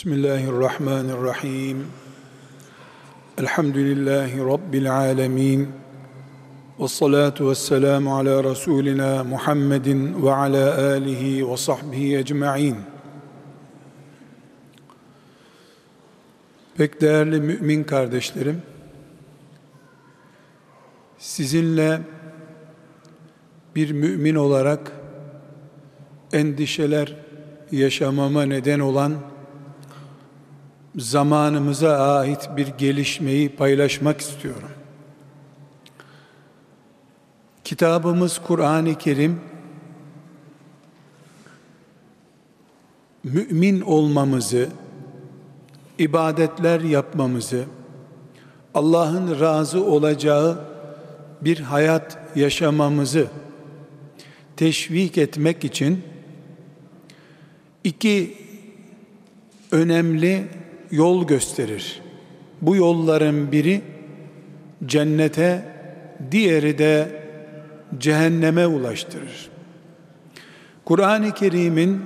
Bismillahirrahmanirrahim. Elhamdülillahi Rabbil alemin. Ve salatu ve selamu ala Resulina Muhammedin ve ala alihi ve sahbihi ecma'in. Pek değerli mümin kardeşlerim, sizinle bir mümin olarak endişeler yaşamama neden olan zamanımıza ait bir gelişmeyi paylaşmak istiyorum. Kitabımız Kur'an-ı Kerim mümin olmamızı, ibadetler yapmamızı, Allah'ın razı olacağı bir hayat yaşamamızı teşvik etmek için iki önemli yol gösterir. Bu yolların biri cennete, diğeri de cehenneme ulaştırır. Kur'an-ı Kerim'in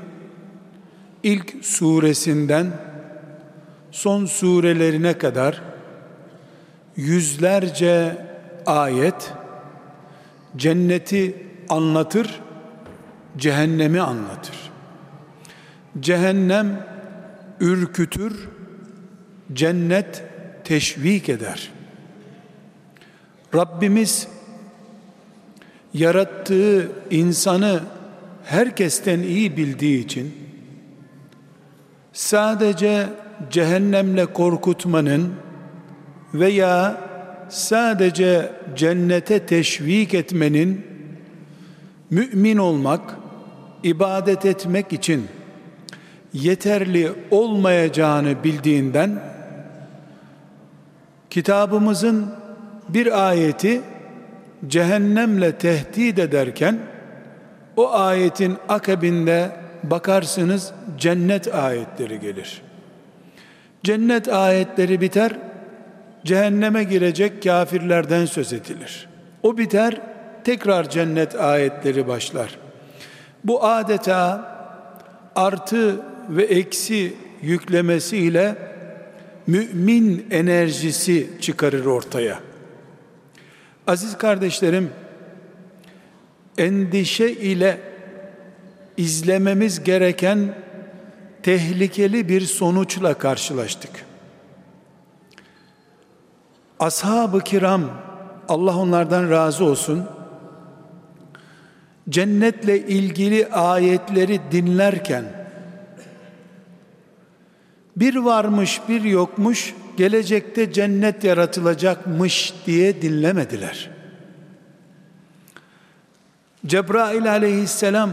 ilk suresinden son surelerine kadar yüzlerce ayet cenneti anlatır, cehennemi anlatır. Cehennem ürkütür, cennet teşvik eder. Rabbimiz yarattığı insanı herkesten iyi bildiği için sadece cehennemle korkutmanın veya sadece cennete teşvik etmenin mümin olmak, ibadet etmek için yeterli olmayacağını bildiğinden kitabımızın bir ayeti cehennemle tehdit ederken o ayetin akabinde bakarsınız cennet ayetleri gelir. Cennet ayetleri biter, cehenneme girecek kafirlerden söz edilir. O biter, tekrar cennet ayetleri başlar. Bu adeta artı ve eksi yüklemesiyle mümin enerjisi çıkarır ortaya. Aziz kardeşlerim, endişe ile izlememiz gereken tehlikeli bir sonuçla karşılaştık. Ashab-ı kiram, Allah onlardan razı olsun, cennetle ilgili ayetleri dinlerken bir varmış bir yokmuş gelecekte cennet yaratılacakmış diye dinlemediler. Cebrail aleyhisselam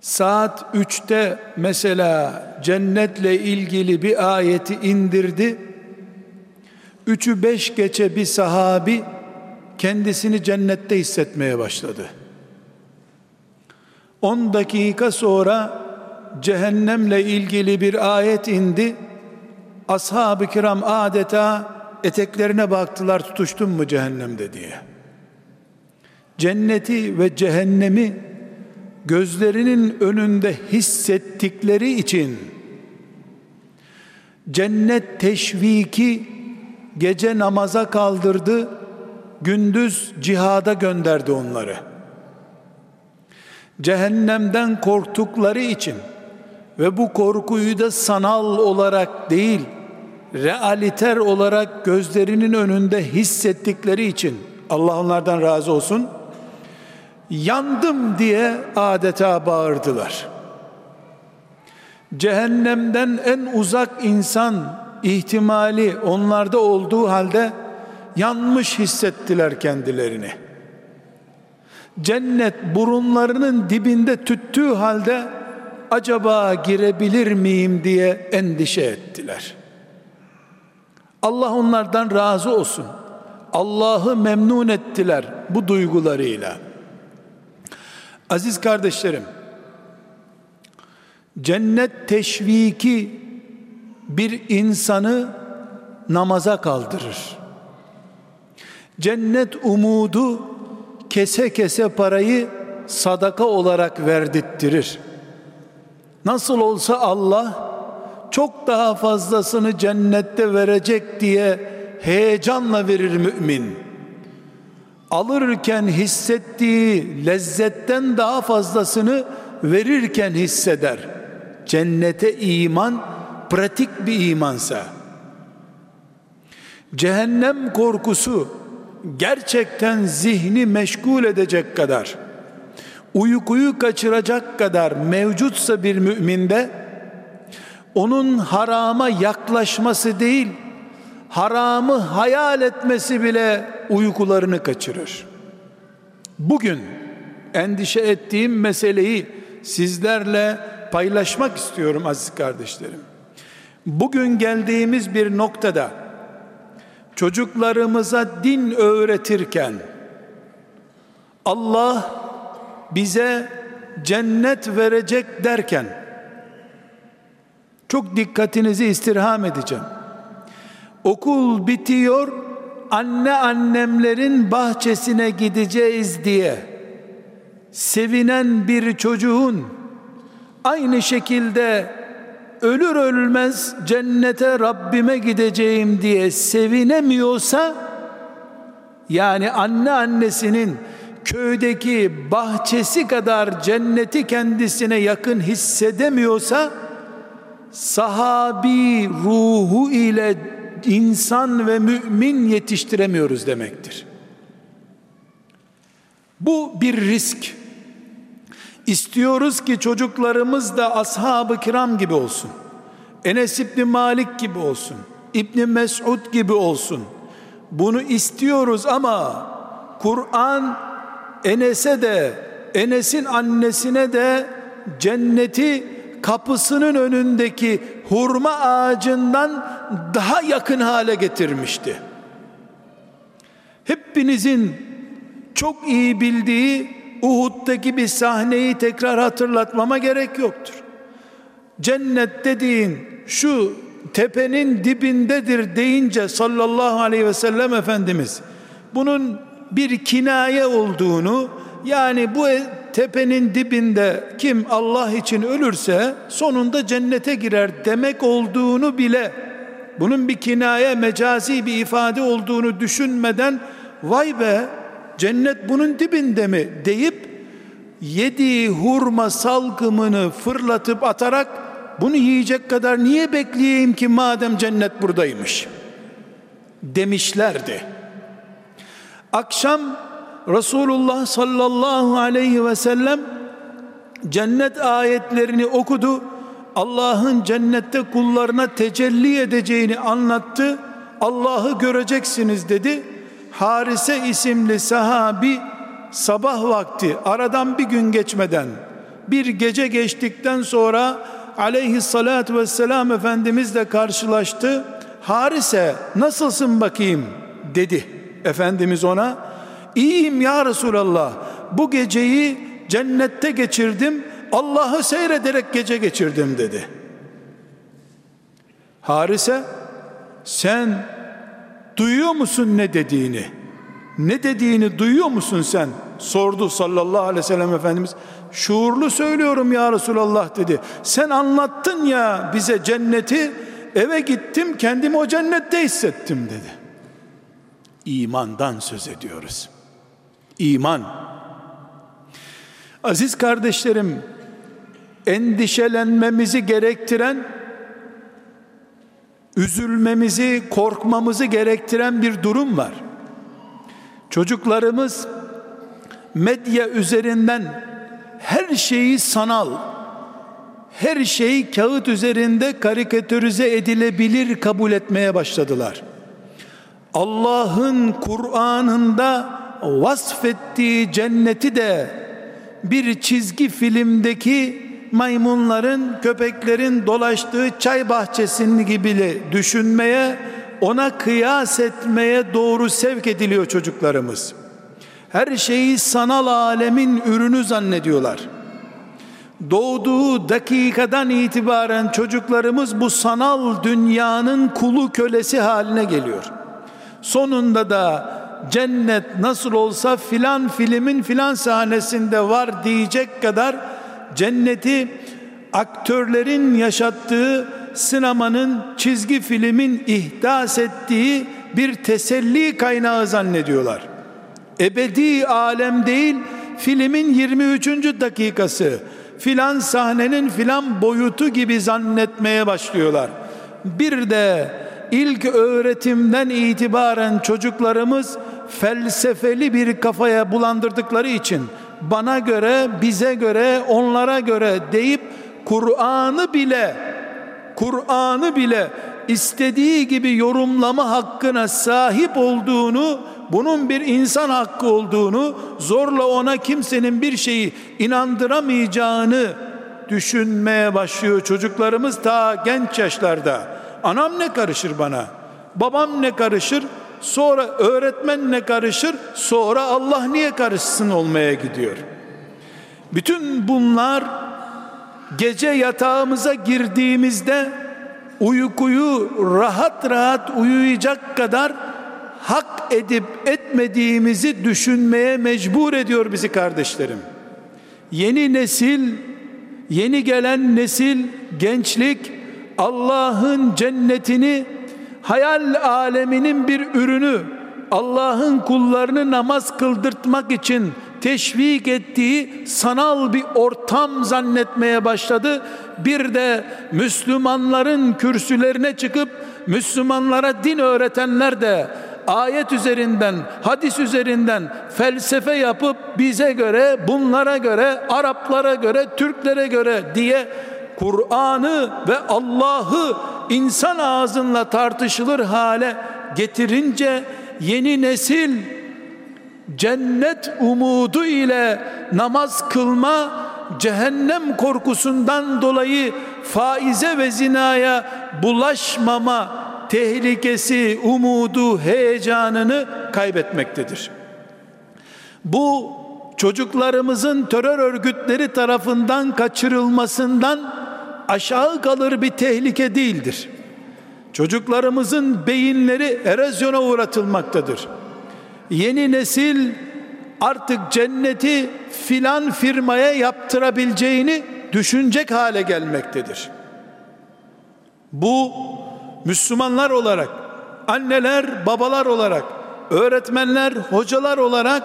saat üçte mesela cennetle ilgili bir ayeti indirdi. Üçü beş geçe bir sahabi kendisini cennette hissetmeye başladı. 10 dakika sonra cehennemle ilgili bir ayet indi. Ashab-ı kiram adeta eteklerine baktılar tutuştun mu cehennemde diye. Cenneti ve cehennemi gözlerinin önünde hissettikleri için cennet teşviki gece namaza kaldırdı, gündüz cihada gönderdi onları. Cehennemden korktukları için ve bu korkuyu da sanal olarak değil, realiter olarak gözlerinin önünde hissettikleri için Allah onlardan razı olsun. Yandım diye adeta bağırdılar. Cehennemden en uzak insan ihtimali onlarda olduğu halde yanmış hissettiler kendilerini. Cennet burunlarının dibinde tüttüğü halde acaba girebilir miyim diye endişe ettiler. Allah onlardan razı olsun. Allah'ı memnun ettiler bu duygularıyla. Aziz kardeşlerim, cennet teşviki bir insanı namaza kaldırır. Cennet umudu kese kese parayı sadaka olarak verdittirir. Nasıl olsa Allah çok daha fazlasını cennette verecek diye heyecanla verir mümin. Alırken hissettiği lezzetten daha fazlasını verirken hisseder. Cennete iman pratik bir imansa cehennem korkusu gerçekten zihni meşgul edecek kadar uykuyu kaçıracak kadar mevcutsa bir müminde onun harama yaklaşması değil haramı hayal etmesi bile uykularını kaçırır. Bugün endişe ettiğim meseleyi sizlerle paylaşmak istiyorum aziz kardeşlerim. Bugün geldiğimiz bir noktada çocuklarımıza din öğretirken Allah bize cennet verecek derken çok dikkatinizi istirham edeceğim. Okul bitiyor, anne annemlerin bahçesine gideceğiz diye sevinen bir çocuğun aynı şekilde ölür ölmez cennete Rabbime gideceğim diye sevinemiyorsa yani anne annesinin köydeki bahçesi kadar cenneti kendisine yakın hissedemiyorsa sahabi ruhu ile insan ve mümin yetiştiremiyoruz demektir. Bu bir risk. İstiyoruz ki çocuklarımız da ashab-ı kiram gibi olsun. Enes İbni Malik gibi olsun. İbni Mesud gibi olsun. Bunu istiyoruz ama Kur'an Enes'e de Enes'in annesine de cenneti kapısının önündeki hurma ağacından daha yakın hale getirmişti. Hepinizin çok iyi bildiği Uhud'daki bir sahneyi tekrar hatırlatmama gerek yoktur. Cennet dediğin şu tepenin dibindedir deyince sallallahu aleyhi ve sellem Efendimiz bunun bir kinaye olduğunu yani bu tepenin dibinde kim Allah için ölürse sonunda cennete girer demek olduğunu bile bunun bir kinaye mecazi bir ifade olduğunu düşünmeden vay be cennet bunun dibinde mi deyip yediği hurma salgımını fırlatıp atarak bunu yiyecek kadar niye bekleyeyim ki madem cennet buradaymış demişlerdi. Akşam Resulullah sallallahu aleyhi ve sellem cennet ayetlerini okudu. Allah'ın cennette kullarına tecelli edeceğini anlattı. Allah'ı göreceksiniz dedi. Harise isimli sahabi sabah vakti aradan bir gün geçmeden bir gece geçtikten sonra aleyhissalatü vesselam Efendimizle karşılaştı. Harise nasılsın bakayım dedi. Efendimiz ona iyiyim ya Resulallah bu geceyi cennette geçirdim Allah'ı seyrederek gece geçirdim dedi. Harise sen duyuyor musun ne dediğini? Ne dediğini duyuyor musun sen? Sordu sallallahu aleyhi ve sellem Efendimiz. Şuurlu söylüyorum ya Resulallah dedi. Sen anlattın ya bize cenneti. Eve gittim kendimi o cennette hissettim dedi. İmandan söz ediyoruz. İman. Aziz kardeşlerim, endişelenmemizi gerektiren, üzülmemizi, korkmamızı gerektiren bir durum var. Çocuklarımız medya üzerinden her şeyi sanal, her şey kağıt üzerinde karikatürize edilebilir kabul etmeye başladılar. Allah'ın Kur'an'ında vasfettiği cenneti de bir çizgi filmdeki maymunların, köpeklerin dolaştığı çay bahçesini gibi düşünmeye, ona kıyas etmeye doğru sevk ediliyor çocuklarımız. Her şeyi sanal alemin ürünü zannediyorlar. Doğduğu dakikadan itibaren çocuklarımız bu sanal dünyanın kulu kölesi haline geliyor. Sonunda da cennet nasıl olsa filan filmin filan sahnesinde var diyecek kadar cenneti aktörlerin yaşattığı sinemanın, çizgi filmin ihdas ettiği bir teselli kaynağı zannediyorlar. Ebedi alem değil, filmin 23. dakikası, filan sahnenin filan boyutu gibi zannetmeye başlıyorlar. Bir de ilk öğretimden itibaren çocuklarımız felsefeli bir kafaya bulandırdıkları için bana göre, bize göre, onlara göre deyip Kur'an'ı bile Kur'an'ı bile istediği gibi yorumlama hakkına sahip olduğunu, bunun bir insan hakkı olduğunu, zorla ona kimsenin bir şeyi inandıramayacağını düşünmeye başlıyor çocuklarımız ta genç yaşlarda. Anam ne karışır bana? Babam ne karışır? Sonra öğretmen ne karışır? Sonra Allah niye karışsın olmaya gidiyor. Bütün bunlar gece yatağımıza girdiğimizde uykuyu rahat rahat uyuyacak kadar hak edip etmediğimizi düşünmeye mecbur ediyor bizi kardeşlerim. Yeni nesil, yeni gelen nesil, gençlik Allah'ın cennetini hayal aleminin bir ürünü Allah'ın kullarını namaz kıldırtmak için teşvik ettiği sanal bir ortam zannetmeye başladı. Bir de Müslümanların kürsülerine çıkıp Müslümanlara din öğretenler de ayet üzerinden, hadis üzerinden felsefe yapıp bize göre, bunlara göre, Araplara göre, Türklere göre diye Kur'an'ı ve Allah'ı insan ağzınla tartışılır hale getirince yeni nesil cennet umudu ile namaz kılma cehennem korkusundan dolayı faize ve zinaya bulaşmama tehlikesi, umudu, heyecanını kaybetmektedir. Bu çocuklarımızın terör örgütleri tarafından kaçırılmasından aşağı kalır bir tehlike değildir. Çocuklarımızın beyinleri erozyona uğratılmaktadır. Yeni nesil artık cenneti filan firmaya yaptırabileceğini düşünecek hale gelmektedir. Bu Müslümanlar olarak, anneler, babalar olarak, öğretmenler, hocalar olarak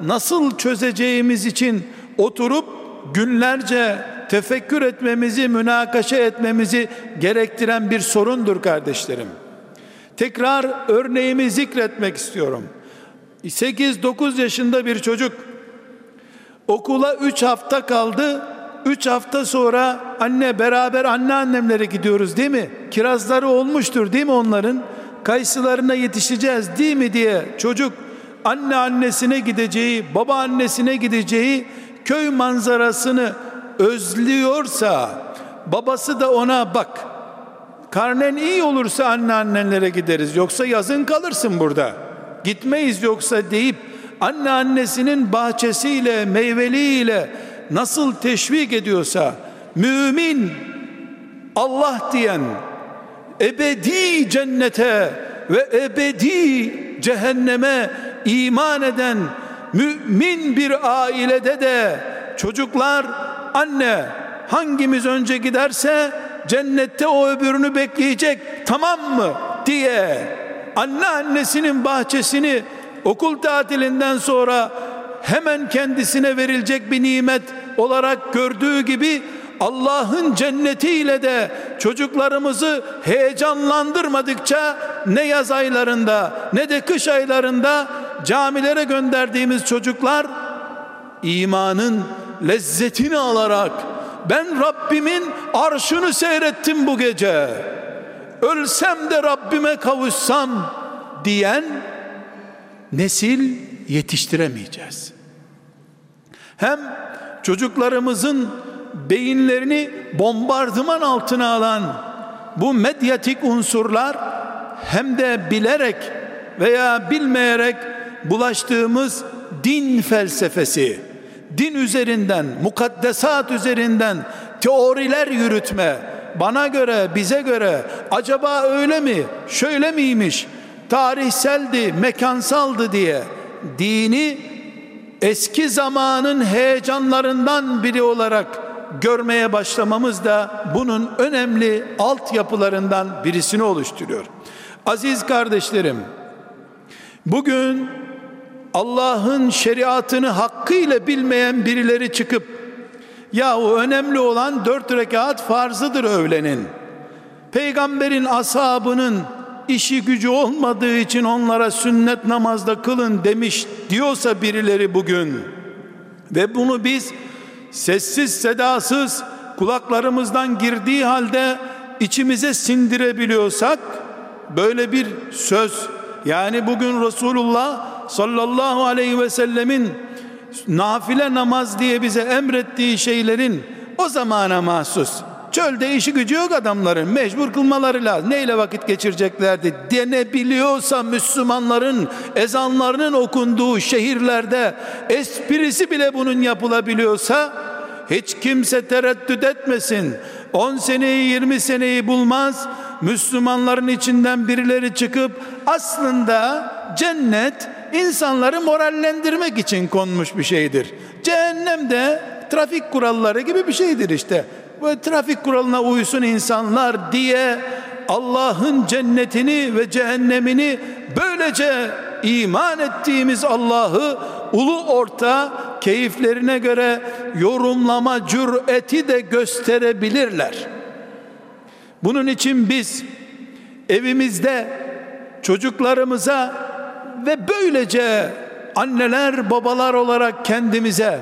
nasıl çözeceğimiz için oturup günlerce tefekkür etmemizi, münakaşa etmemizi gerektiren bir sorundur kardeşlerim. Tekrar örneğimi zikretmek istiyorum. 8-9 yaşında bir çocuk okula 3 hafta kaldı. 3 hafta sonra anne beraber anneannemlere gidiyoruz değil mi? Kirazları olmuştur değil mi onların? Kayısılarına yetişeceğiz değil mi diye çocuk anne annesine gideceği, baba annesine gideceği köy manzarasını özlüyorsa babası da ona bak karnen iyi olursa anneannenlere gideriz yoksa yazın kalırsın burada. Gitmeyiz yoksa deyip anne annesinin bahçesiyle meyveliyle nasıl teşvik ediyorsa mümin Allah diyen ebedi cennete ve ebedi cehenneme iman eden mümin bir ailede de çocuklar anne hangimiz önce giderse cennette o öbürünü bekleyecek tamam mı? diye anne annesinin bahçesini okul tatilinden sonra hemen kendisine verilecek bir nimet olarak gördüğü gibi Allah'ın cennetiyle de çocuklarımızı heyecanlandırmadıkça ne yaz aylarında ne de kış aylarında camilere gönderdiğimiz çocuklar imanın lezzetini alarak ben Rabbimin arşını seyrettim bu gece. Ölsem de Rabbime kavuşsam diyen nesil yetiştiremeyeceğiz. Hem çocuklarımızın beyinlerini bombardıman altına alan bu medyatik unsurlar hem de bilerek veya bilmeyerek bulaştığımız din felsefesi, din üzerinden, mukaddesat üzerinden teoriler yürütme, bana göre, bize göre acaba öyle mi, şöyle miymiş, tarihseldi, mekansaldı diye dini eski zamanın heyecanlarından biri olarak görmeye başlamamız da bunun önemli altyapılarından birisini oluşturuyor. Aziz kardeşlerim, bugün Allah'ın şeriatını hakkıyla bilmeyen birileri çıkıp yahu önemli olan dört rekat farzıdır öğlenin. Peygamberin ashabının işi gücü olmadığı için onlara sünnet namazda kılın demiş diyorsa birileri bugün ve bunu biz sessiz sedasız kulaklarımızdan girdiği halde içimize sindirebiliyorsak böyle bir söz yani bugün Resulullah sallallahu aleyhi ve sellemin nafile namaz diye bize emrettiği şeylerin o zamana mahsus. Çölde işi gücü yok adamların. Mecbur kılmaları lazım. Neyle vakit geçireceklerdi? Denebiliyorsa Müslümanların ezanlarının okunduğu şehirlerde esprisi bile bunun yapılabiliyorsa hiç kimse tereddüt etmesin. 10 seneyi 20 seneyi bulmaz. Müslümanların içinden birileri çıkıp aslında cennet insanları morallendirmek için konmuş bir şeydir. Cehennem de trafik kuralları gibi bir şeydir işte. Bu trafik kuralına uysun insanlar diye Allah'ın cennetini ve cehennemini böylece iman ettiğimiz Allah'ı ulu orta keyiflerine göre yorumlama cüreti de gösterebilirler. Bunun için biz evimizde çocuklarımıza ve böylece anneler babalar olarak kendimize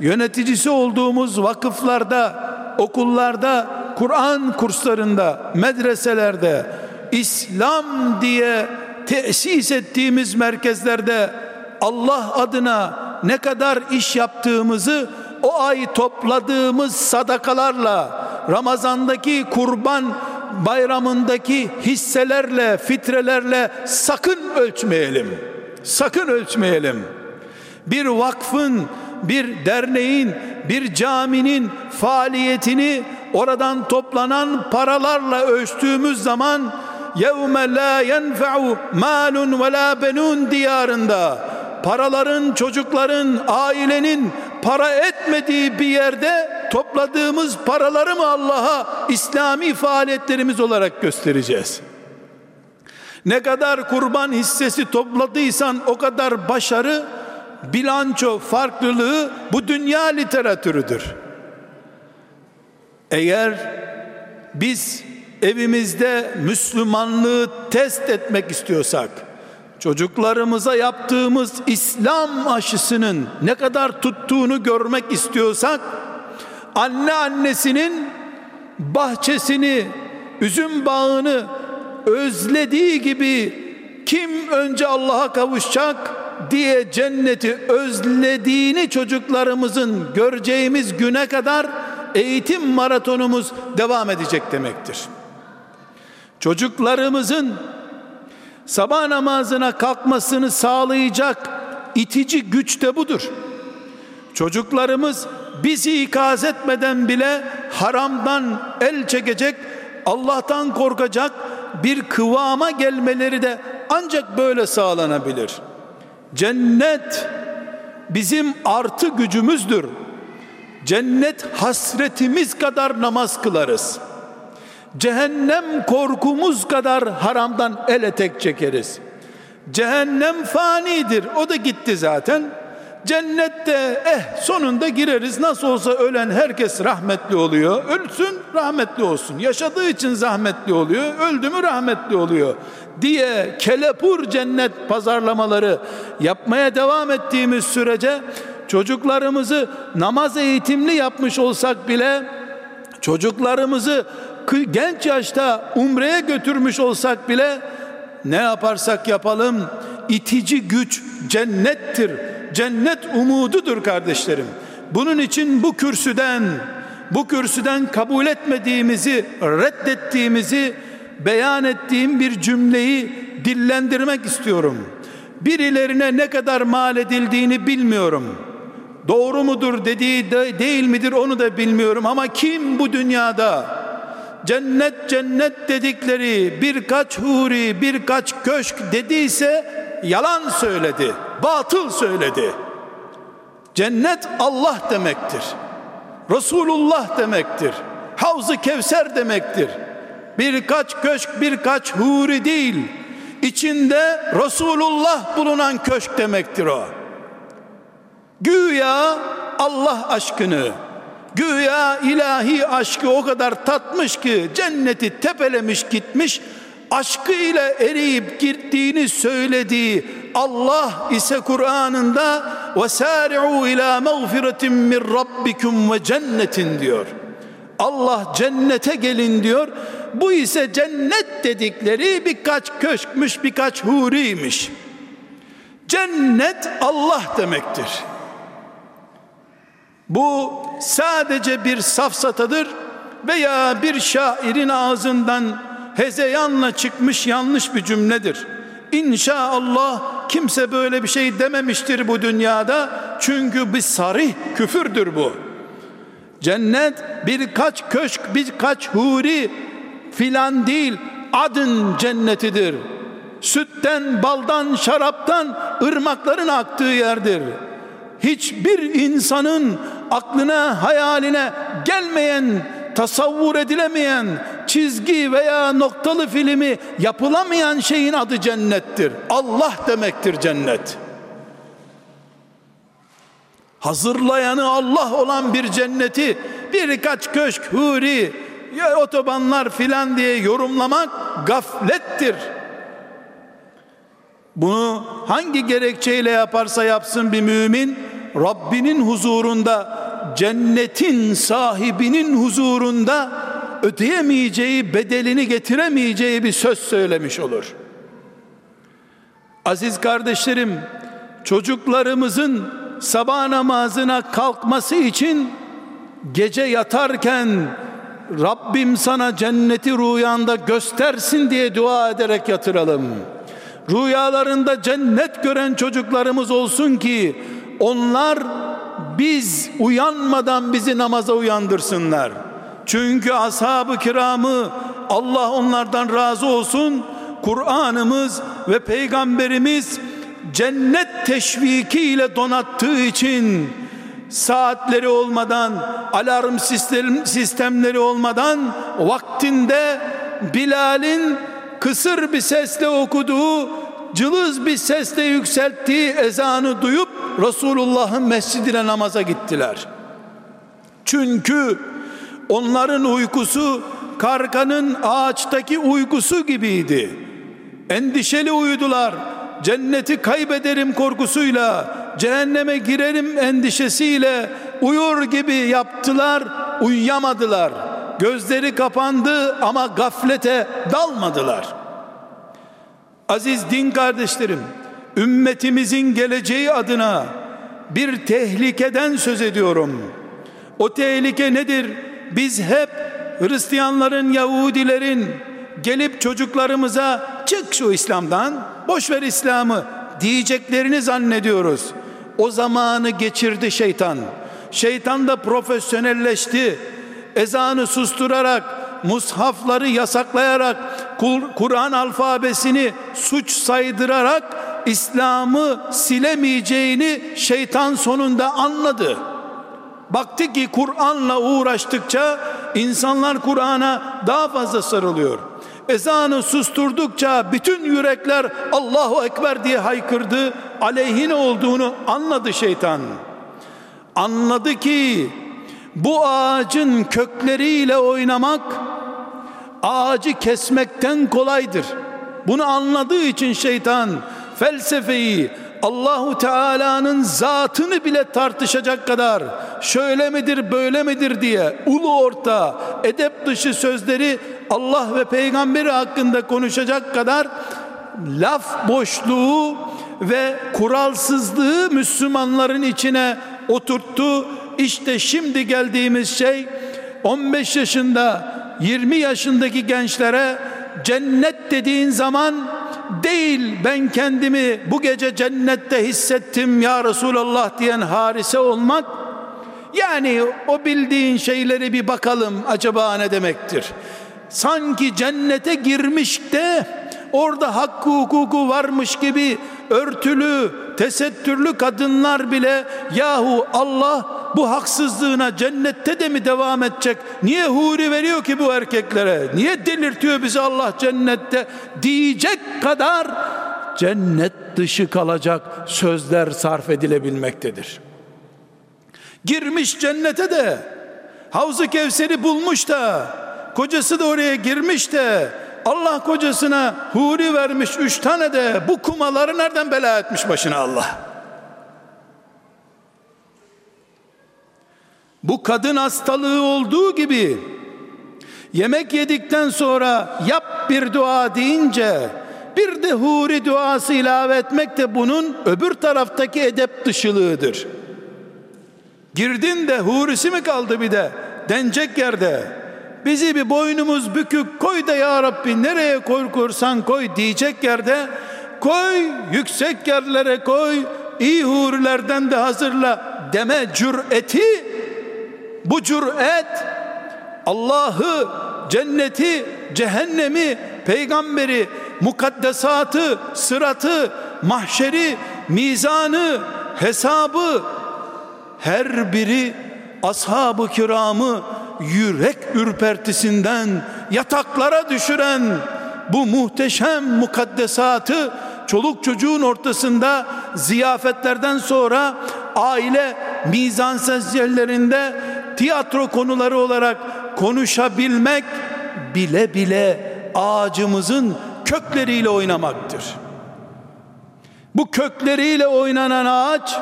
yöneticisi olduğumuz vakıflarda, okullarda, Kur'an kurslarında, medreselerde, İslam diye tesis ettiğimiz merkezlerde Allah adına ne kadar iş yaptığımızı o ay topladığımız sadakalarla Ramazandaki kurban bayramındaki hisselerle, fitrelerle sakın ölçmeyelim. Sakın ölçmeyelim. Bir vakfın, bir derneğin, bir caminin faaliyetini oradan toplanan paralarla ölçtüğümüz zaman yevme la yenfe'u malun ve la benun diyarında paraların, çocukların, ailenin para etmediği bir yerde topladığımız paraları mı Allah'a İslami faaliyetlerimiz olarak göstereceğiz? Ne kadar kurban hissesi topladıysan o kadar başarı, bilanço farklılığı bu dünya literatürüdür. Eğer biz evimizde Müslümanlığı test etmek istiyorsak, çocuklarımıza yaptığımız İslam aşısının ne kadar tuttuğunu görmek istiyorsak anne annesinin bahçesini, üzüm bağını özlediği gibi kim önce Allah'a kavuşacak diye cenneti özlediğini çocuklarımızın göreceğimiz güne kadar eğitim maratonumuz devam edecek demektir. Çocuklarımızın sabah namazına kalkmasını sağlayacak itici güç de budur. Çocuklarımız bizi ikaz etmeden bile haramdan el çekecek, Allah'tan korkacak bir kıvama gelmeleri de ancak böyle sağlanabilir. Cennet bizim artı gücümüzdür. Cennet hasretimiz kadar namaz kılarız.'' Cehennem korkumuz kadar haramdan el etek çekeriz. Cehennem fanidir. O da gitti zaten. Cennette eh sonunda gireriz. Nasıl olsa ölen herkes rahmetli oluyor. Ölsün rahmetli olsun. Yaşadığı için zahmetli oluyor. Öldü mü rahmetli oluyor. Diye kelepur cennet pazarlamaları yapmaya devam ettiğimiz sürece çocuklarımızı namaz eğitimli yapmış olsak bile çocuklarımızı genç yaşta umreye götürmüş olsak bile ne yaparsak yapalım itici güç cennettir. Cennet umududur kardeşlerim. Bunun için bu kürsüden bu kürsüden kabul etmediğimizi, reddettiğimizi beyan ettiğim bir cümleyi dillendirmek istiyorum. Birilerine ne kadar mal edildiğini bilmiyorum. Doğru mudur dediği de, değil midir onu da bilmiyorum ama kim bu dünyada cennet cennet dedikleri birkaç huri, birkaç köşk dediyse yalan söyledi, batıl söyledi. Cennet Allah demektir. Resulullah demektir. Havz-ı Kevser demektir. Birkaç köşk, birkaç huri değil. İçinde Resulullah bulunan köşk demektir o. Güya Allah aşkını, güya ilahi aşkı o kadar tatmış ki cenneti tepelemiş gitmiş aşkıyla eriyip gittiğini söylediği Allah ise Kur'an'ında ve sari'u ila mağfiretin min rabbikum ve cennetin diyor. Allah cennete gelin diyor. Bu ise cennet dedikleri birkaç köşkmüş, birkaç huriymiş. Cennet Allah demektir. Bu sadece bir safsatadır veya bir şairin ağzından hezeyanla çıkmış yanlış bir cümledir. İnşallah kimse böyle bir şey dememiştir bu dünyada. Çünkü bir sarih küfürdür bu. Cennet birkaç köşk, birkaç huri filan değil, adın cennetidir. Sütten, baldan, şaraptan ırmakların aktığı yerdir. Hiçbir insanın aklına, hayaline gelmeyen tasavvur edilemeyen çizgi veya noktalı filmi yapılamayan şeyin adı cennettir. Allah demektir cennet. Hazırlayanı Allah olan bir cenneti birkaç köşk, huri, otobanlar filan diye yorumlamak gaflettir. Bunu hangi gerekçeyle yaparsa yapsın bir mümin Rabbinin huzurunda cennetin sahibinin huzurunda ödeyemeyeceği bedelini getiremeyeceği bir söz söylemiş olur. Aziz kardeşlerim, çocuklarımızın sabah namazına kalkması için gece yatarken Rabbim sana cenneti rüyanda göstersin diye dua ederek yatıralım. Rüyalarında cennet gören çocuklarımız olsun ki onlar biz uyanmadan bizi namaza uyandırsınlar. Çünkü ashab-ı kiramı Allah onlardan razı olsun Kur'an'ımız ve peygamberimiz cennet teşviki ile donattığı için saatleri olmadan alarm sistem, sistemleri olmadan vaktinde Bilal'in kısır bir sesle okuduğu cılız bir sesle yükselttiği ezanı duyup Resulullah'ın mescidine namaza gittiler. Çünkü onların uykusu karganın ağaçtaki uykusu gibiydi. Endişeli uyudular. Cenneti kaybederim korkusuyla, cehenneme girerim endişesiyle uyur gibi yaptılar, uyuyamadılar. Gözleri kapandı ama gaflete dalmadılar.'' Aziz din kardeşlerim, ümmetimizin geleceği adına bir tehlikeden söz ediyorum. O tehlike nedir? Biz hep Hristiyanların, Yahudilerin gelip çocuklarımıza çık şu İslam'dan, boş ver İslam'ı diyeceklerini zannediyoruz. O zamanı geçirdi şeytan. Şeytan da profesyonelleşti. Ezanı susturarak, mushafları yasaklayarak, Kur'an alfabesini suç saydırarak İslam'ı silemeyeceğini şeytan sonunda anladı. Baktı ki Kur'an'la uğraştıkça insanlar Kur'an'a daha fazla sarılıyor. Ezanı susturdukça bütün yürekler Allahu Ekber diye haykırdı. Aleyhine olduğunu anladı şeytan. Anladı ki bu ağacın kökleriyle oynamak ağacı kesmekten kolaydır. Bunu anladığı için şeytan felsefeyi Allahu Teala'nın zatını bile tartışacak kadar şöyle midir böyle midir diye ulu orta edep dışı sözleri Allah ve peygamberi hakkında konuşacak kadar laf boşluğu ve kuralsızlığı Müslümanların içine oturttu. İşte şimdi geldiğimiz şey 15 yaşında 20 yaşındaki gençlere cennet dediğin zaman değil ben kendimi bu gece cennette hissettim ya Resulallah diyen harise olmak yani o bildiğin şeyleri bir bakalım acaba ne demektir? Sanki cennete girmiş de orada hakkı hukuku varmış gibi örtülü tesettürlü kadınlar bile yahu Allah bu haksızlığına cennette de mi devam edecek? Niye huri veriyor ki bu erkeklere? Niye delirtiyor bizi Allah cennette? Diyecek kadar cennet dışı kalacak sözler sarf edilebilmektedir. Girmiş cennete de Havzu Kevser'i bulmuş da kocası da oraya girmiş de Allah kocasına huri vermiş üç tane de bu kumaları nereden bela etmiş başına Allah? Bu kadın hastalığı olduğu gibi yemek yedikten sonra yap bir dua deyince bir de huri duası ilave etmek de bunun öbür taraftaki edep dışılığıdır. Girdin de hurisi mi kaldı bir de denecek yerde bizi bir boynumuz bükük koy da ya Rabbi nereye koy korsan koy diyecek yerde koy yüksek yerlere koy iyi hurilerden de hazırla deme cüreti. Bu cüret Allah'ı cenneti cehennemi peygamberi mukaddesatı sıratı mahşeri mizanı hesabı her biri ashab-ı kiramı yürek ürpertisinden yataklara düşüren bu muhteşem mukaddesatı çoluk çocuğun ortasında ziyafetlerden sonra aile mizan yerlerinde tiyatro konuları olarak konuşabilmek bile bile ağacımızın kökleriyle oynamaktır. Bu kökleriyle oynanan ağaç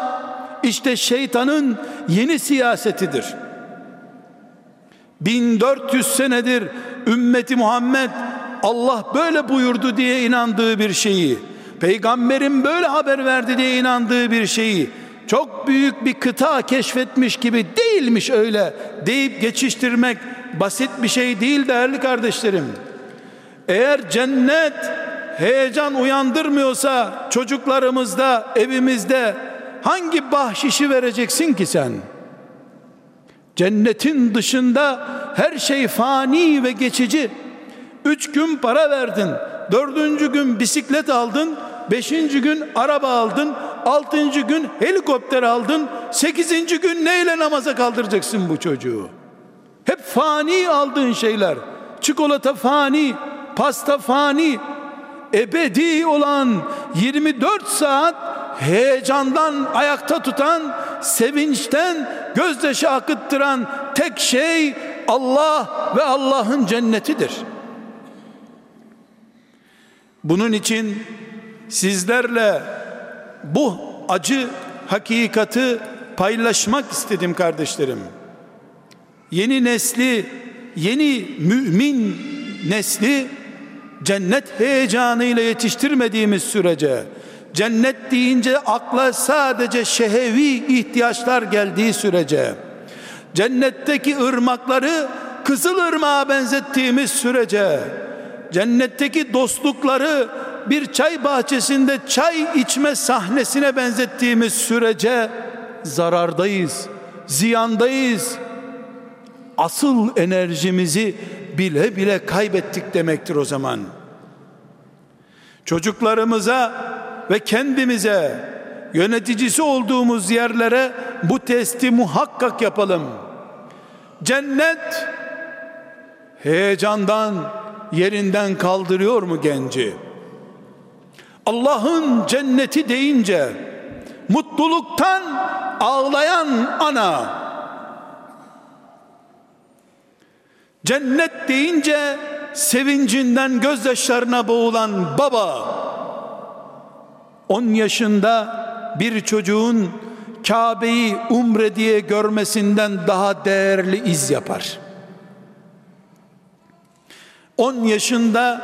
işte şeytanın yeni siyasetidir. 1400 senedir ümmeti Muhammed Allah böyle buyurdu diye inandığı bir şeyi, peygamberin böyle haber verdi diye inandığı bir şeyi çok büyük bir kıta keşfetmiş gibi değilmiş öyle deyip geçiştirmek basit bir şey değil değerli kardeşlerim. Eğer cennet heyecan uyandırmıyorsa çocuklarımızda, evimizde hangi bahşişi vereceksin ki sen? Cennetin dışında her şey fani ve geçici. Üç gün para verdin, dördüncü gün bisiklet aldın, beşinci gün araba aldın, altıncı gün helikopter aldın, sekizinci gün neyle namaza kaldıracaksın bu çocuğu? Hep fani aldığın şeyler. Çikolata fani, pasta fani, ebedi olan 24 saat heyecandan ayakta tutan, sevinçten gözyaşı akıttıran tek şey Allah ve Allah'ın cennetidir. Bunun için sizlerle bu acı hakikati paylaşmak istedim kardeşlerim. Yeni nesli, yeni mümin nesli cennet heyecanıyla yetiştirmediğimiz sürece cennet deyince akla sadece şehevi ihtiyaçlar geldiği sürece cennetteki ırmakları kızıl ırmağa benzettiğimiz sürece cennetteki dostlukları bir çay bahçesinde çay içme sahnesine benzettiğimiz sürece zarardayız, ziyandayız. Asıl enerjimizi bile bile kaybettik demektir o zaman. Çocuklarımıza ve kendimize yöneticisi olduğumuz yerlere bu testi muhakkak yapalım. Cennet heyecandan yerinden kaldırıyor mu genci? Allah'ın cenneti deyince mutluluktan ağlayan ana cennet deyince sevincinden gözyaşlarına boğulan baba 10 yaşında bir çocuğun Kabe'yi umre diye görmesinden daha değerli iz yapar. 10 yaşında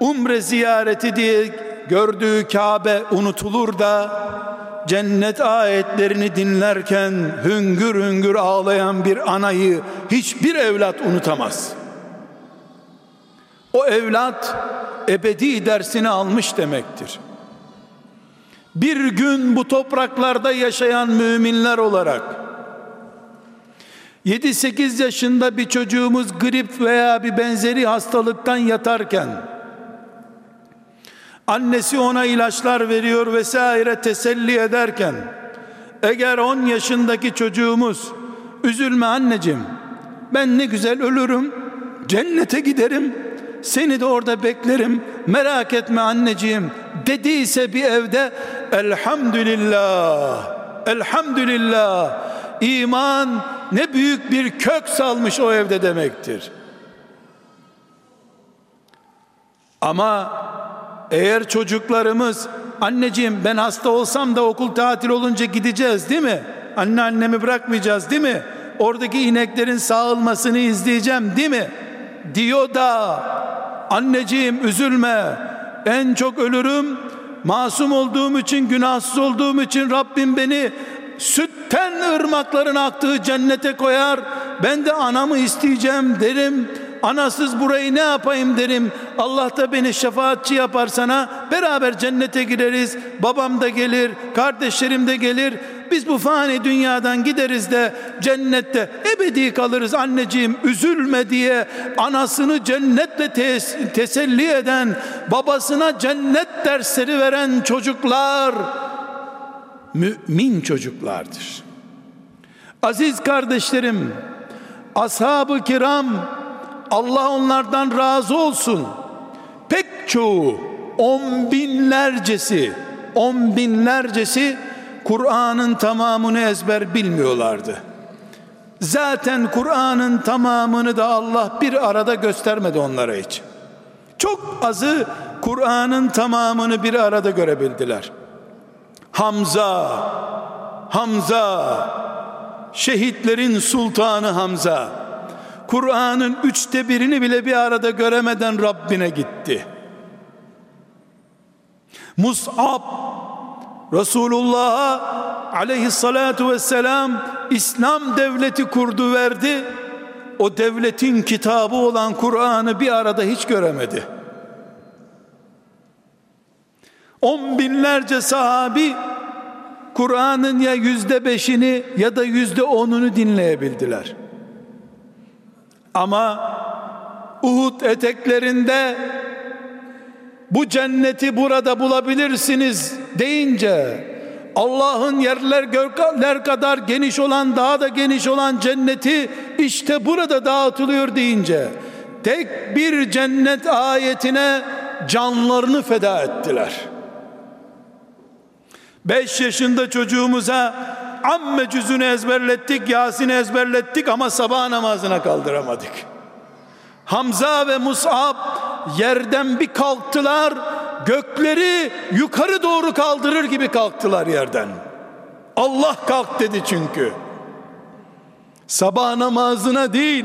umre ziyareti diye gördüğü Kabe unutulur da cennet ayetlerini dinlerken hüngür hüngür ağlayan bir anayı hiçbir evlat unutamaz. O evlat ebedi dersini almış demektir. Bir gün bu topraklarda yaşayan müminler olarak 7-8 yaşında bir çocuğumuz grip veya bir benzeri hastalıktan yatarken annesi ona ilaçlar veriyor vesaire teselli ederken Eğer 10 yaşındaki çocuğumuz üzülme anneciğim ben ne güzel ölürüm cennete giderim seni de orada beklerim merak etme anneciğim dediyse bir evde elhamdülillah elhamdülillah iman ne büyük bir kök salmış o evde demektir ama eğer çocuklarımız anneciğim ben hasta olsam da okul tatil olunca gideceğiz değil mi? Anne annemi bırakmayacağız değil mi? Oradaki ineklerin sağılmasını izleyeceğim değil mi? Diyor da anneciğim üzülme en çok ölürüm masum olduğum için günahsız olduğum için Rabbim beni sütten ırmakların aktığı cennete koyar ben de anamı isteyeceğim derim anasız burayı ne yapayım derim. Allah da beni şefaatçi yapar sana. Beraber cennete gireriz. Babam da gelir, kardeşlerim de gelir. Biz bu fani dünyadan gideriz de cennette ebedi kalırız anneciğim üzülme diye anasını cennetle tes- teselli eden babasına cennet dersleri veren çocuklar mümin çocuklardır. Aziz kardeşlerim, ashab-ı kiram Allah onlardan razı olsun. Pek çoğu on binlercesi on binlercesi Kur'an'ın tamamını ezber bilmiyorlardı. Zaten Kur'an'ın tamamını da Allah bir arada göstermedi onlara hiç. Çok azı Kur'an'ın tamamını bir arada görebildiler. Hamza, Hamza, şehitlerin sultanı Hamza, Kur'an'ın üçte birini bile bir arada göremeden Rabbine gitti. Mus'ab Resulullah'a aleyhissalatu vesselam İslam devleti kurdu verdi. O devletin kitabı olan Kur'an'ı bir arada hiç göremedi. On binlerce sahabi Kur'an'ın ya yüzde beşini ya da yüzde onunu dinleyebildiler. Ama Uhud eteklerinde bu cenneti burada bulabilirsiniz deyince Allah'ın yerler gökler kadar geniş olan daha da geniş olan cenneti işte burada dağıtılıyor deyince tek bir cennet ayetine canlarını feda ettiler. Beş yaşında çocuğumuza amme cüzünü ezberlettik, Yasin'i ezberlettik ama sabah namazına kaldıramadık. Hamza ve Mus'ab yerden bir kalktılar, gökleri yukarı doğru kaldırır gibi kalktılar yerden. Allah kalk dedi çünkü. Sabah namazına değil,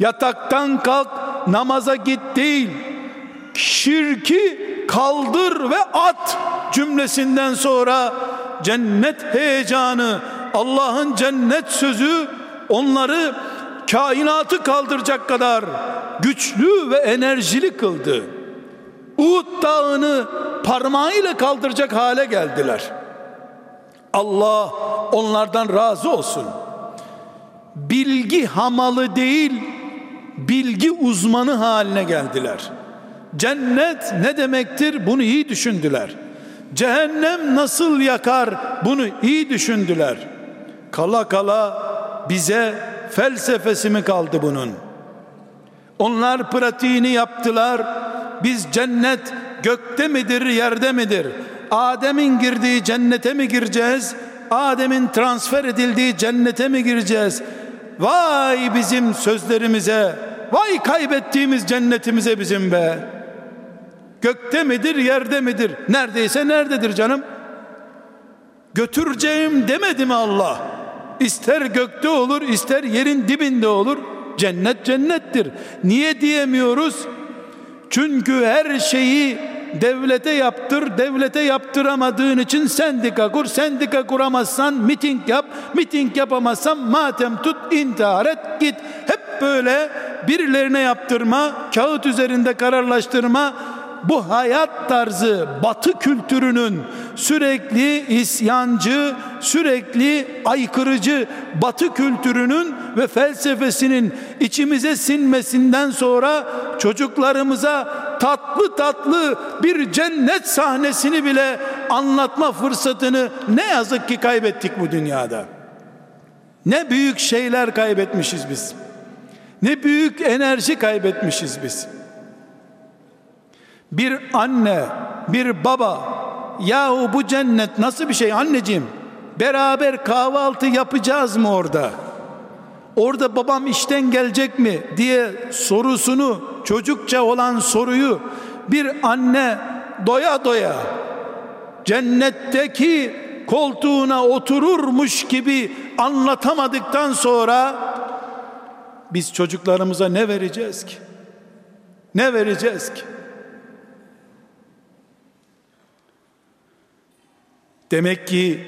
yataktan kalk, namaza git değil, şirki kaldır ve at cümlesinden sonra cennet heyecanı, Allah'ın cennet sözü onları kainatı kaldıracak kadar güçlü ve enerjili kıldı. Uhud dağını parmağıyla kaldıracak hale geldiler. Allah onlardan razı olsun. Bilgi hamalı değil, bilgi uzmanı haline geldiler. Cennet ne demektir? Bunu iyi düşündüler. Cehennem nasıl yakar? Bunu iyi düşündüler. Kala kala bize felsefesi mi kaldı bunun? Onlar pratiğini yaptılar. Biz cennet gökte midir, yerde midir? Adem'in girdiği cennete mi gireceğiz? Adem'in transfer edildiği cennete mi gireceğiz? Vay bizim sözlerimize, vay kaybettiğimiz cennetimize bizim be. Gökte midir, yerde midir? Neredeyse nerededir canım? Götüreceğim demedi mi Allah? İster gökte olur, ister yerin dibinde olur. Cennet cennettir. Niye diyemiyoruz? Çünkü her şeyi devlete yaptır, devlete yaptıramadığın için sendika kur, sendika kuramazsan miting yap, miting yapamazsan matem tut, intihar et, git. Hep böyle birilerine yaptırma, kağıt üzerinde kararlaştırma, bu hayat tarzı batı kültürünün sürekli isyancı, sürekli aykırıcı batı kültürünün ve felsefesinin içimize sinmesinden sonra çocuklarımıza tatlı tatlı bir cennet sahnesini bile anlatma fırsatını ne yazık ki kaybettik bu dünyada. Ne büyük şeyler kaybetmişiz biz. Ne büyük enerji kaybetmişiz biz. Bir anne, bir baba, yahu bu cennet nasıl bir şey anneciğim? Beraber kahvaltı yapacağız mı orada? Orada babam işten gelecek mi diye sorusunu, çocukça olan soruyu bir anne doya doya cennetteki koltuğuna otururmuş gibi anlatamadıktan sonra biz çocuklarımıza ne vereceğiz ki? Ne vereceğiz ki? Demek ki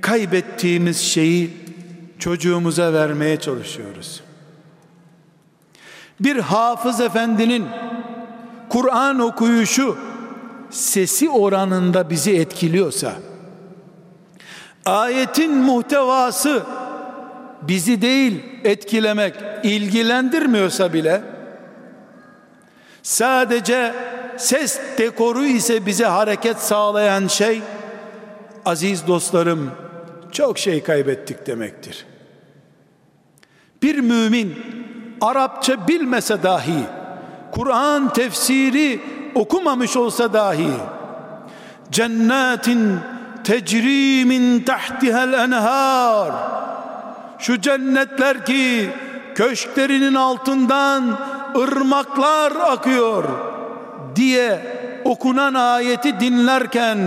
kaybettiğimiz şeyi çocuğumuza vermeye çalışıyoruz. Bir hafız efendinin Kur'an okuyuşu sesi oranında bizi etkiliyorsa ayetin muhtevası bizi değil etkilemek, ilgilendirmiyorsa bile sadece ses dekoru ise bize hareket sağlayan şey aziz dostlarım çok şey kaybettik demektir. Bir mümin Arapça bilmese dahi Kur'an tefsiri okumamış olsa dahi cennetin tecri min tahtihel enhar şu cennetler ki köşklerinin altından ırmaklar akıyor diye okunan ayeti dinlerken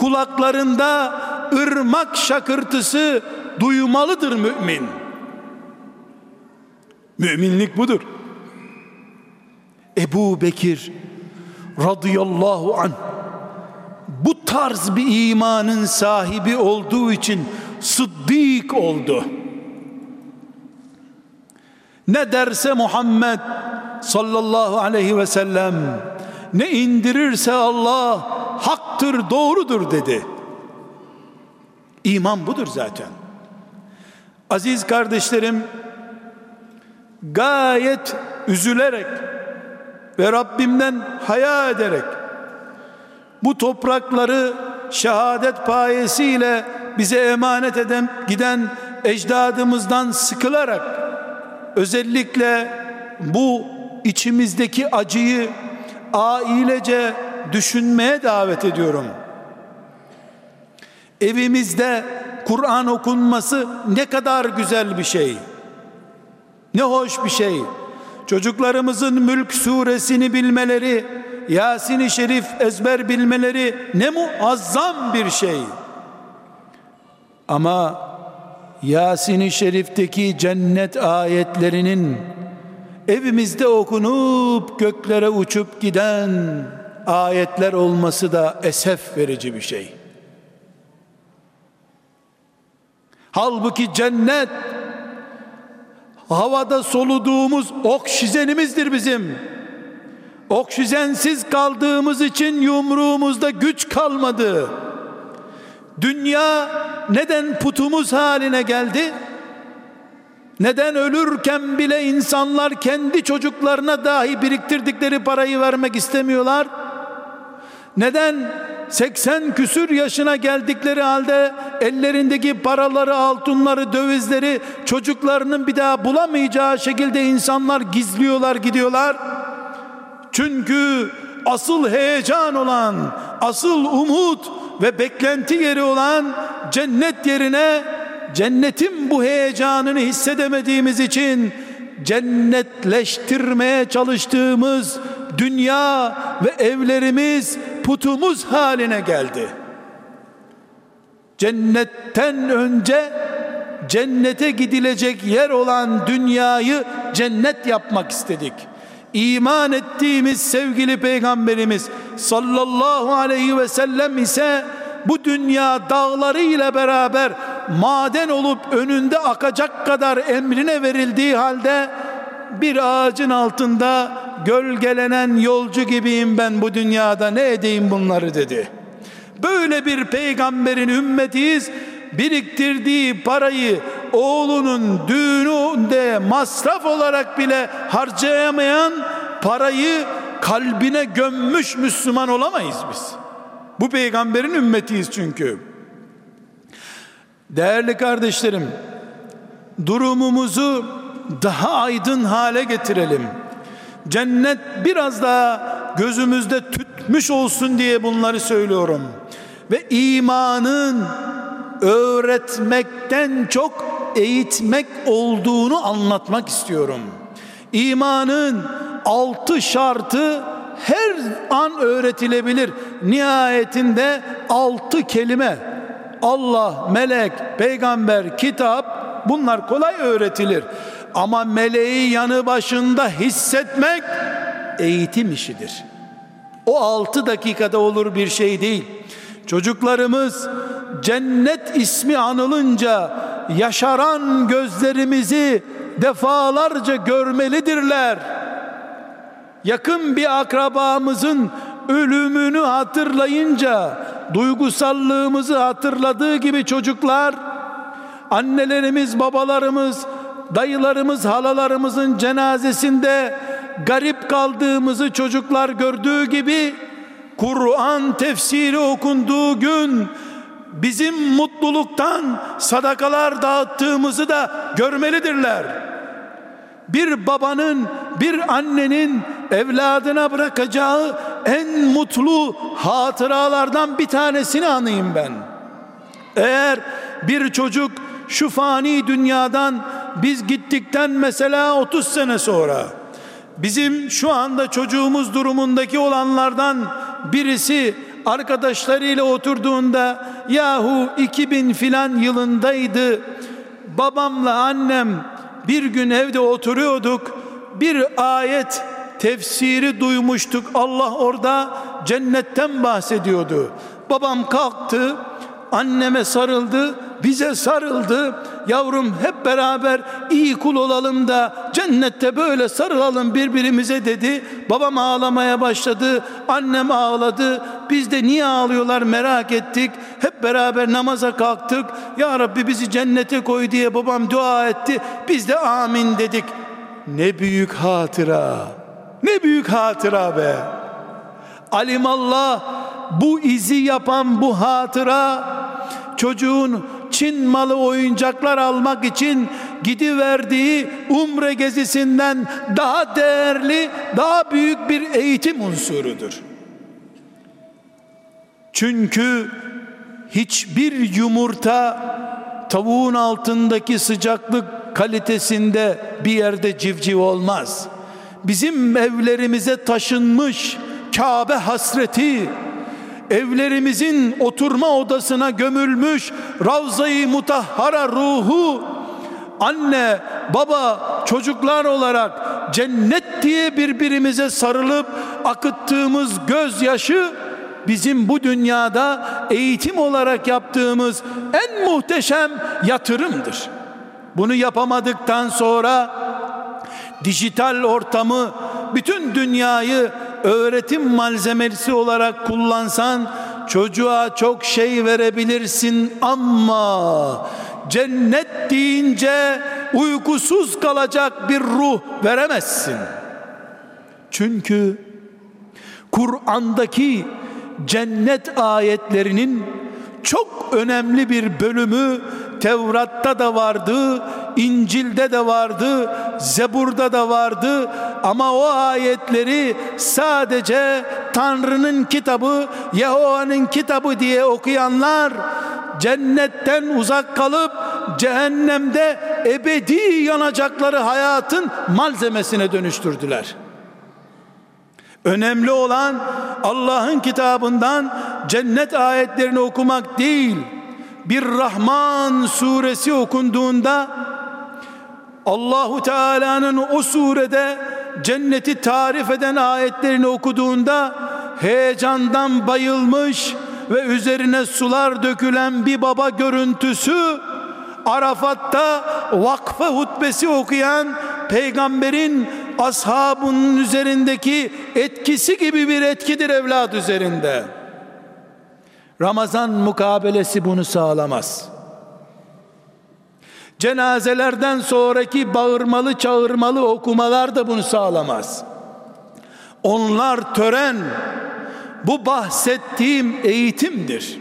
kulaklarında ırmak şakırtısı duymalıdır mümin. Müminlik budur. Ebu Bekir radıyallahu an bu tarz bir imanın sahibi olduğu için sıddık oldu. Ne derse Muhammed sallallahu aleyhi ve sellem ne indirirse Allah haktır doğrudur dedi. İman budur zaten. Aziz kardeşlerim gayet üzülerek ve Rabbimden haya ederek bu toprakları şehadet payesiyle bize emanet eden giden ecdadımızdan sıkılarak özellikle bu içimizdeki acıyı ailece düşünmeye davet ediyorum. Evimizde Kur'an okunması ne kadar güzel bir şey. Ne hoş bir şey. Çocuklarımızın Mülk suresini bilmeleri, Yasin-i Şerif ezber bilmeleri ne muazzam bir şey. Ama Yasin-i Şerif'teki cennet ayetlerinin evimizde okunup göklere uçup giden ayetler olması da esef verici bir şey. Halbuki cennet havada soluduğumuz oksijenimizdir bizim. Oksijensiz kaldığımız için yumruğumuzda güç kalmadı. Dünya neden putumuz haline geldi? Neden ölürken bile insanlar kendi çocuklarına dahi biriktirdikleri parayı vermek istemiyorlar? Neden 80 küsür yaşına geldikleri halde ellerindeki paraları, altınları, dövizleri çocuklarının bir daha bulamayacağı şekilde insanlar gizliyorlar, gidiyorlar? Çünkü asıl heyecan olan, asıl umut ve beklenti yeri olan cennet yerine cennetin bu heyecanını hissedemediğimiz için cennetleştirmeye çalıştığımız dünya ve evlerimiz putumuz haline geldi. Cennetten önce cennete gidilecek yer olan dünyayı cennet yapmak istedik. İman ettiğimiz sevgili peygamberimiz sallallahu aleyhi ve sellem ise bu dünya dağları ile beraber maden olup önünde akacak kadar emrine verildiği halde bir ağacın altında gölgelenen yolcu gibiyim ben bu dünyada ne edeyim bunları dedi. Böyle bir peygamberin ümmetiyiz. Biriktirdiği parayı oğlunun düğününde masraf olarak bile harcayamayan parayı kalbine gömmüş Müslüman olamayız biz. Bu peygamberin ümmetiyiz çünkü. Değerli kardeşlerim, durumumuzu daha aydın hale getirelim. Cennet biraz daha gözümüzde tütmüş olsun diye bunları söylüyorum. Ve imanın öğretmekten çok eğitmek olduğunu anlatmak istiyorum. İmanın altı şartı her an öğretilebilir. Nihayetinde altı kelime Allah, melek, peygamber, kitap bunlar kolay öğretilir. Ama meleği yanı başında hissetmek eğitim işidir. O altı dakikada olur bir şey değil. Çocuklarımız cennet ismi anılınca yaşaran gözlerimizi defalarca görmelidirler. Yakın bir akrabamızın ölümünü hatırlayınca duygusallığımızı hatırladığı gibi çocuklar annelerimiz, babalarımız, dayılarımız, halalarımızın cenazesinde garip kaldığımızı çocuklar gördüğü gibi Kur'an tefsiri okunduğu gün bizim mutluluktan sadakalar dağıttığımızı da görmelidirler. Bir babanın, bir annenin evladına bırakacağı en mutlu hatıralardan bir tanesini anayım ben. Eğer bir çocuk şu fani dünyadan biz gittikten mesela 30 sene sonra bizim şu anda çocuğumuz durumundaki olanlardan birisi arkadaşlarıyla oturduğunda yahu 2000 filan yılındaydı babamla annem bir gün evde oturuyorduk bir ayet tefsiri duymuştuk Allah orada cennetten bahsediyordu. Babam kalktı anneme sarıldı bize sarıldı. Yavrum hep beraber iyi kul olalım da cennette böyle sarılalım birbirimize dedi. Babam ağlamaya başladı. Annem ağladı. Biz de niye ağlıyorlar merak ettik. Hep beraber namaza kalktık. Ya Rabbi bizi cennete koy diye babam dua etti. Biz de amin dedik. Ne büyük hatıra. Ne büyük hatıra be. Alimallah bu izi yapan bu hatıra çocuğun Çin malı oyuncaklar almak için gidiverdiği umre gezisinden daha değerli, daha büyük bir eğitim unsurudur. Çünkü hiçbir yumurta tavuğun altındaki sıcaklık kalitesinde bir yerde civciv olmaz. Bizim evlerimize taşınmış Kabe hasreti, evlerimizin oturma odasına gömülmüş Ravza-i Mutahhara ruhu anne, baba, çocuklar olarak cennet diye birbirimize sarılıp akıttığımız gözyaşı bizim bu dünyada eğitim olarak yaptığımız en muhteşem yatırımdır. Bunu yapamadıktan sonra dijital ortamı bütün dünyayı öğretim malzemesi olarak kullansan çocuğa çok şey verebilirsin ama cennet deyince uykusuz kalacak bir ruh veremezsin. Çünkü Kur'an'daki cennet ayetlerinin çok önemli bir bölümü Tevrat'ta da vardı, İncil'de de vardı, Zebur'da da vardı ama o ayetleri sadece Tanrı'nın kitabı, Yehova'nın kitabı diye okuyanlar cennetten uzak kalıp cehennemde ebedi yanacakları hayatın malzemesine dönüştürdüler. Önemli olan Allah'ın kitabından cennet ayetlerini okumak değil. Bir Rahman suresi okunduğunda Allahu Teala'nın o surede cenneti tarif eden ayetlerini okuduğunda heyecandan bayılmış ve üzerine sular dökülen bir baba görüntüsü Arafat'ta vakfe hutbesi okuyan peygamberin ashabının üzerindeki etkisi gibi bir etkidir evlat üzerinde. Ramazan mukabelesi bunu sağlamaz. Cenazelerden sonraki bağırmalı çağırmalı okumalar da bunu sağlamaz. Onlar tören, bu bahsettiğim eğitimdir.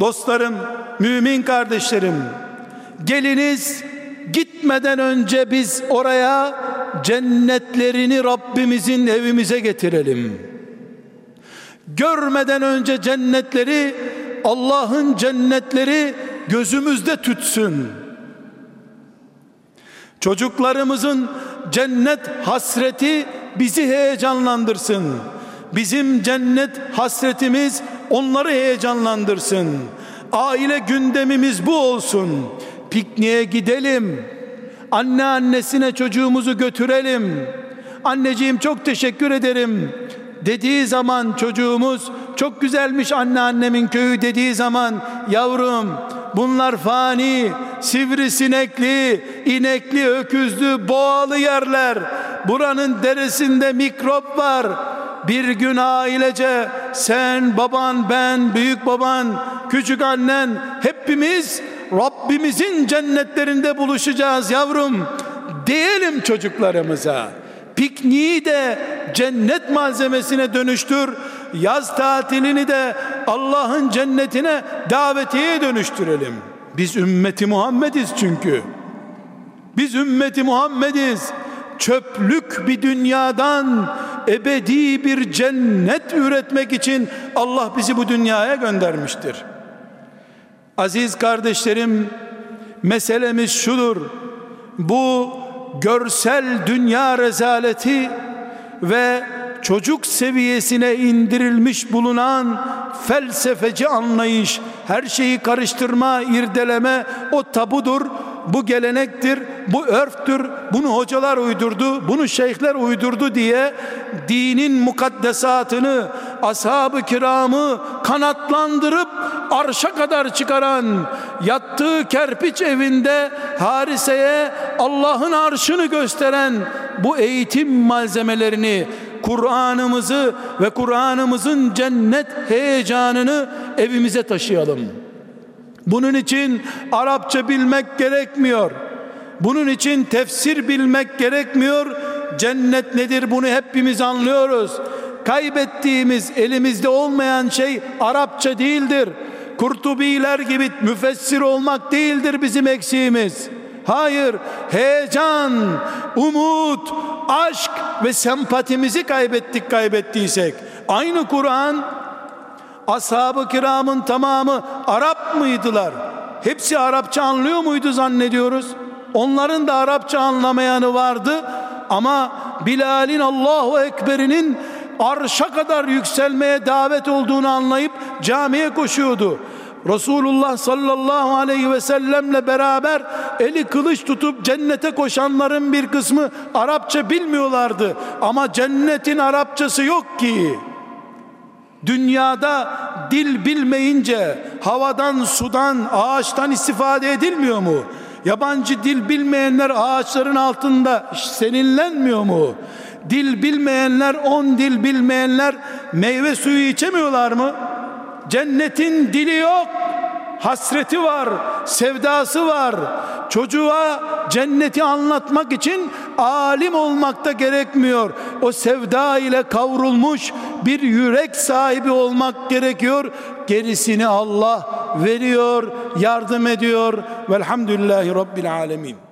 Dostlarım, mümin kardeşlerim, geliniz gitmeden önce biz oraya cennetlerini Rabbimizin evimize getirelim. Görmeden önce cennetleri Allah'ın cennetleri gözümüzde tütsün. Çocuklarımızın cennet hasreti bizi heyecanlandırsın. Bizim cennet hasretimiz onları heyecanlandırsın. Aile gündemimiz bu olsun. Pikniğe gidelim. Anne annesine çocuğumuzu götürelim. Anneciğim çok teşekkür ederim dediği zaman çocuğumuz çok güzelmiş anneannemin köyü dediği zaman yavrum bunlar fani sivrisinekli inekli öküzlü boğalı yerler. Buranın derisinde mikrop var. Bir gün ailece sen baban ben büyük baban küçük annen hepimiz Rabbimizin cennetlerinde buluşacağız yavrum. Diyelim çocuklarımıza pikniği de cennet malzemesine dönüştür yaz tatilini de Allah'ın cennetine davetiye dönüştürelim biz ümmeti Muhammediz çünkü biz ümmeti Muhammediz çöplük bir dünyadan ebedi bir cennet üretmek için Allah bizi bu dünyaya göndermiştir. Aziz kardeşlerim, meselemiz şudur. Bu görsel dünya rezaleti ve çocuk seviyesine indirilmiş bulunan felsefeci anlayış, her şeyi karıştırma, irdeleme o tabudur bu gelenektir, bu örftür, bunu hocalar uydurdu, bunu şeyhler uydurdu diye dinin mukaddesatını, ashab-ı kiramı kanatlandırıp arşa kadar çıkaran, yattığı kerpiç evinde hariseye Allah'ın arşını gösteren bu eğitim malzemelerini Kur'an'ımızı ve Kur'an'ımızın cennet heyecanını evimize taşıyalım.'' Bunun için Arapça bilmek gerekmiyor. Bunun için tefsir bilmek gerekmiyor. Cennet nedir bunu hepimiz anlıyoruz. Kaybettiğimiz elimizde olmayan şey Arapça değildir. Kurtubiler gibi müfessir olmak değildir bizim eksiğimiz. Hayır, heyecan, umut, aşk ve sempatimizi kaybettik kaybettiysek. Aynı Kur'an ashab-ı kiramın tamamı Arap mıydılar? Hepsi Arapça anlıyor muydu zannediyoruz? Onların da Arapça anlamayanı vardı ama Bilal'in Allahu Ekber'inin arşa kadar yükselmeye davet olduğunu anlayıp camiye koşuyordu. Resulullah sallallahu aleyhi ve sellemle beraber eli kılıç tutup cennete koşanların bir kısmı Arapça bilmiyorlardı. Ama cennetin Arapçası yok ki. Dünyada dil bilmeyince havadan, sudan, ağaçtan istifade edilmiyor mu? Yabancı dil bilmeyenler ağaçların altında seninlenmiyor mu? Dil bilmeyenler, on dil bilmeyenler meyve suyu içemiyorlar mı? Cennetin dili yok hasreti var, sevdası var. Çocuğa cenneti anlatmak için alim olmak da gerekmiyor. O sevda ile kavrulmuş bir yürek sahibi olmak gerekiyor. Gerisini Allah veriyor, yardım ediyor. Velhamdülillahi Rabbil Alemin.